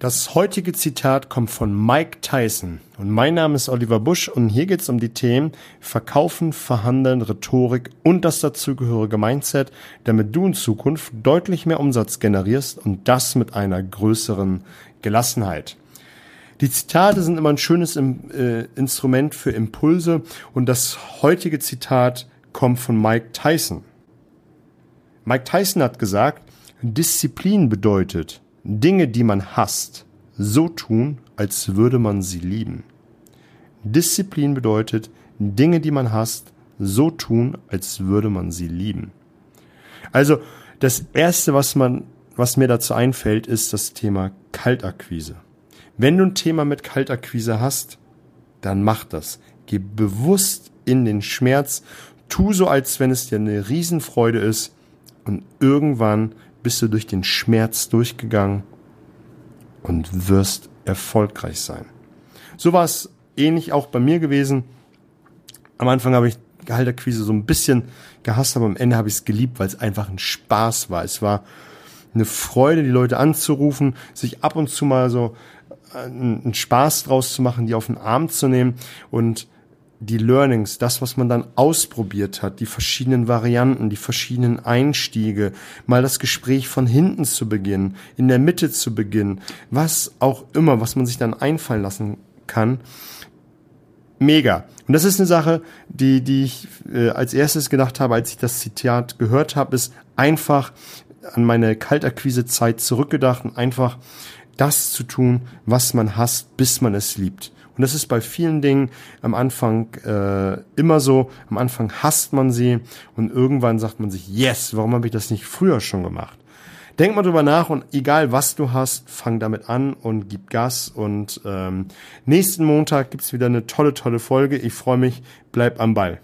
Das heutige Zitat kommt von Mike Tyson und mein Name ist Oliver Busch und hier geht es um die Themen Verkaufen, Verhandeln, Rhetorik und das dazugehörige Mindset, damit du in Zukunft deutlich mehr Umsatz generierst und das mit einer größeren Gelassenheit. Die Zitate sind immer ein schönes äh, Instrument für Impulse und das heutige Zitat kommt von Mike Tyson. Mike Tyson hat gesagt, Disziplin bedeutet, Dinge, die man hasst, so tun, als würde man sie lieben. Disziplin bedeutet, Dinge, die man hasst, so tun, als würde man sie lieben. Also, das erste, was man, was mir dazu einfällt, ist das Thema Kaltakquise. Wenn du ein Thema mit Kaltakquise hast, dann mach das. Geh bewusst in den Schmerz, tu so, als wenn es dir eine Riesenfreude ist und irgendwann bist du durch den Schmerz durchgegangen und wirst erfolgreich sein. So war es ähnlich auch bei mir gewesen. Am Anfang habe ich Gehalterquise so ein bisschen gehasst, aber am Ende habe ich es geliebt, weil es einfach ein Spaß war. Es war eine Freude, die Leute anzurufen, sich ab und zu mal so äh, einen Spaß draus zu machen, die auf den Arm zu nehmen und die Learnings, das, was man dann ausprobiert hat, die verschiedenen Varianten, die verschiedenen Einstiege, mal das Gespräch von hinten zu beginnen, in der Mitte zu beginnen, was auch immer, was man sich dann einfallen lassen kann. Mega. Und das ist eine Sache, die, die ich äh, als erstes gedacht habe, als ich das Zitat gehört habe, ist einfach an meine Kaltakquise-Zeit zurückgedacht und einfach das zu tun, was man hasst, bis man es liebt. Und das ist bei vielen Dingen am Anfang äh, immer so. Am Anfang hasst man sie und irgendwann sagt man sich, yes, warum habe ich das nicht früher schon gemacht? Denk mal drüber nach und egal was du hast, fang damit an und gib Gas. Und ähm, nächsten Montag gibt's wieder eine tolle, tolle Folge. Ich freue mich, bleib am Ball.